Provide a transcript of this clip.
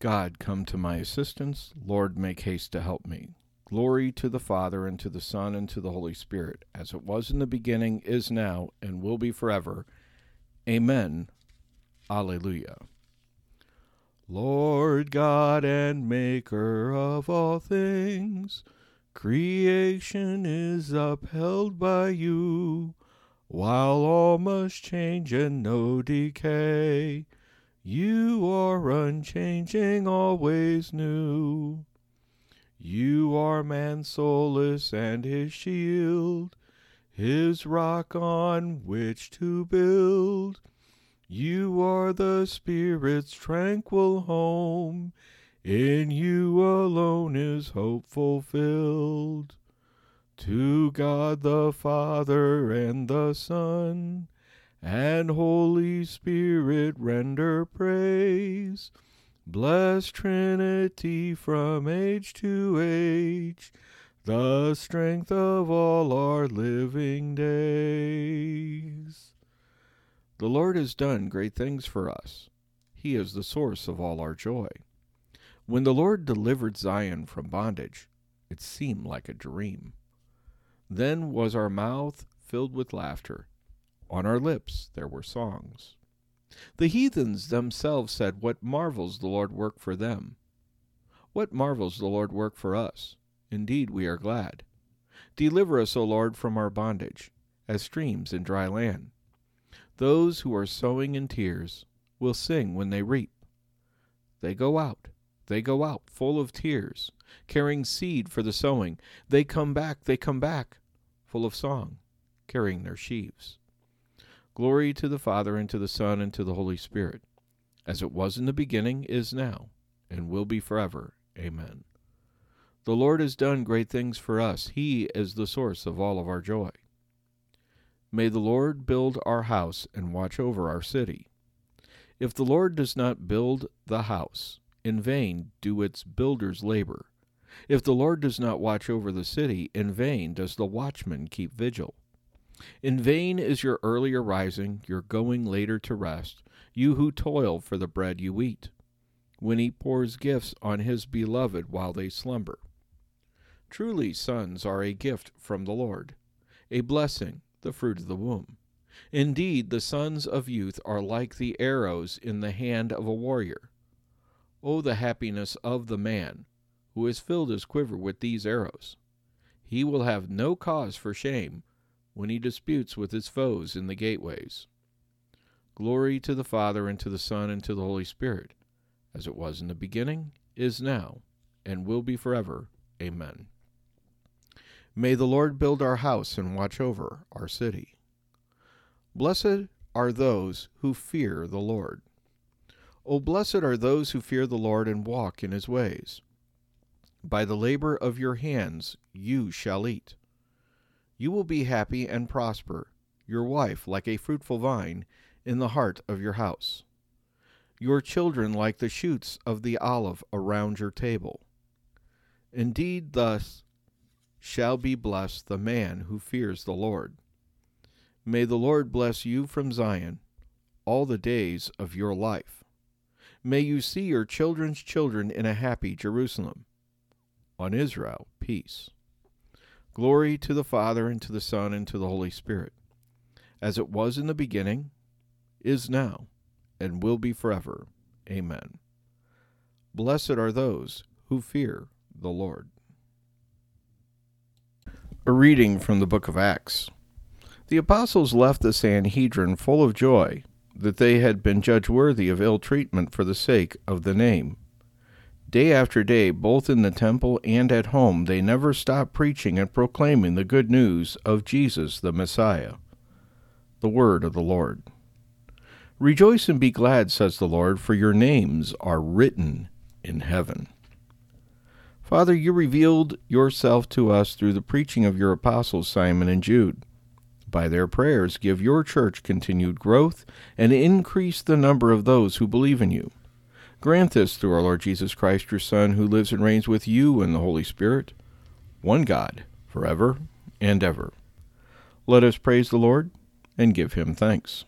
God, come to my assistance. Lord, make haste to help me. Glory to the Father, and to the Son, and to the Holy Spirit, as it was in the beginning, is now, and will be forever. Amen. Alleluia. Lord God and Maker of all things, creation is upheld by you, while all must change and know decay. You are unchanging, always new. You are man's solace and his shield, his rock on which to build. You are the Spirit's tranquil home. In you alone is hope fulfilled. To God the Father and the Son and Holy Spirit render praise. Blessed Trinity from age to age, the strength of all our living days. The Lord has done great things for us. He is the source of all our joy. When the Lord delivered Zion from bondage, it seemed like a dream. Then was our mouth filled with laughter on our lips there were songs. The heathens themselves said, What marvels the Lord work for them! What marvels the Lord work for us! Indeed, we are glad. Deliver us, O Lord, from our bondage, as streams in dry land. Those who are sowing in tears will sing when they reap. They go out, they go out, full of tears, carrying seed for the sowing. They come back, they come back, full of song, carrying their sheaves. Glory to the Father, and to the Son, and to the Holy Spirit, as it was in the beginning, is now, and will be forever. Amen. The Lord has done great things for us. He is the source of all of our joy. May the Lord build our house and watch over our city. If the Lord does not build the house, in vain do its builders labor. If the Lord does not watch over the city, in vain does the watchman keep vigil. In vain is your earlier rising, your going later to rest, you who toil for the bread you eat, when he pours gifts on his beloved while they slumber. Truly, sons are a gift from the Lord, a blessing, the fruit of the womb. Indeed, the sons of youth are like the arrows in the hand of a warrior. Oh, the happiness of the man who has filled his quiver with these arrows! He will have no cause for shame when he disputes with his foes in the gateways. Glory to the Father, and to the Son, and to the Holy Spirit, as it was in the beginning, is now, and will be forever. Amen. May the Lord build our house and watch over our city. Blessed are those who fear the Lord. O blessed are those who fear the Lord and walk in his ways. By the labor of your hands you shall eat. You will be happy and prosper, your wife like a fruitful vine in the heart of your house, your children like the shoots of the olive around your table. Indeed, thus shall be blessed the man who fears the Lord. May the Lord bless you from Zion all the days of your life. May you see your children's children in a happy Jerusalem. On Israel, peace. Glory to the Father, and to the Son, and to the Holy Spirit, as it was in the beginning, is now, and will be forever. Amen. Blessed are those who fear the Lord. A reading from the book of Acts. The apostles left the Sanhedrin full of joy that they had been judged worthy of ill treatment for the sake of the name. Day after day, both in the temple and at home, they never stopped preaching and proclaiming the good news of Jesus the Messiah. The Word of the Lord. Rejoice and be glad, says the Lord, for your names are written in heaven. Father, you revealed yourself to us through the preaching of your apostles Simon and Jude. By their prayers, give your church continued growth and increase the number of those who believe in you. Grant this through our Lord Jesus Christ, your Son, who lives and reigns with you in the Holy Spirit, one God, forever and ever. Let us praise the Lord and give him thanks.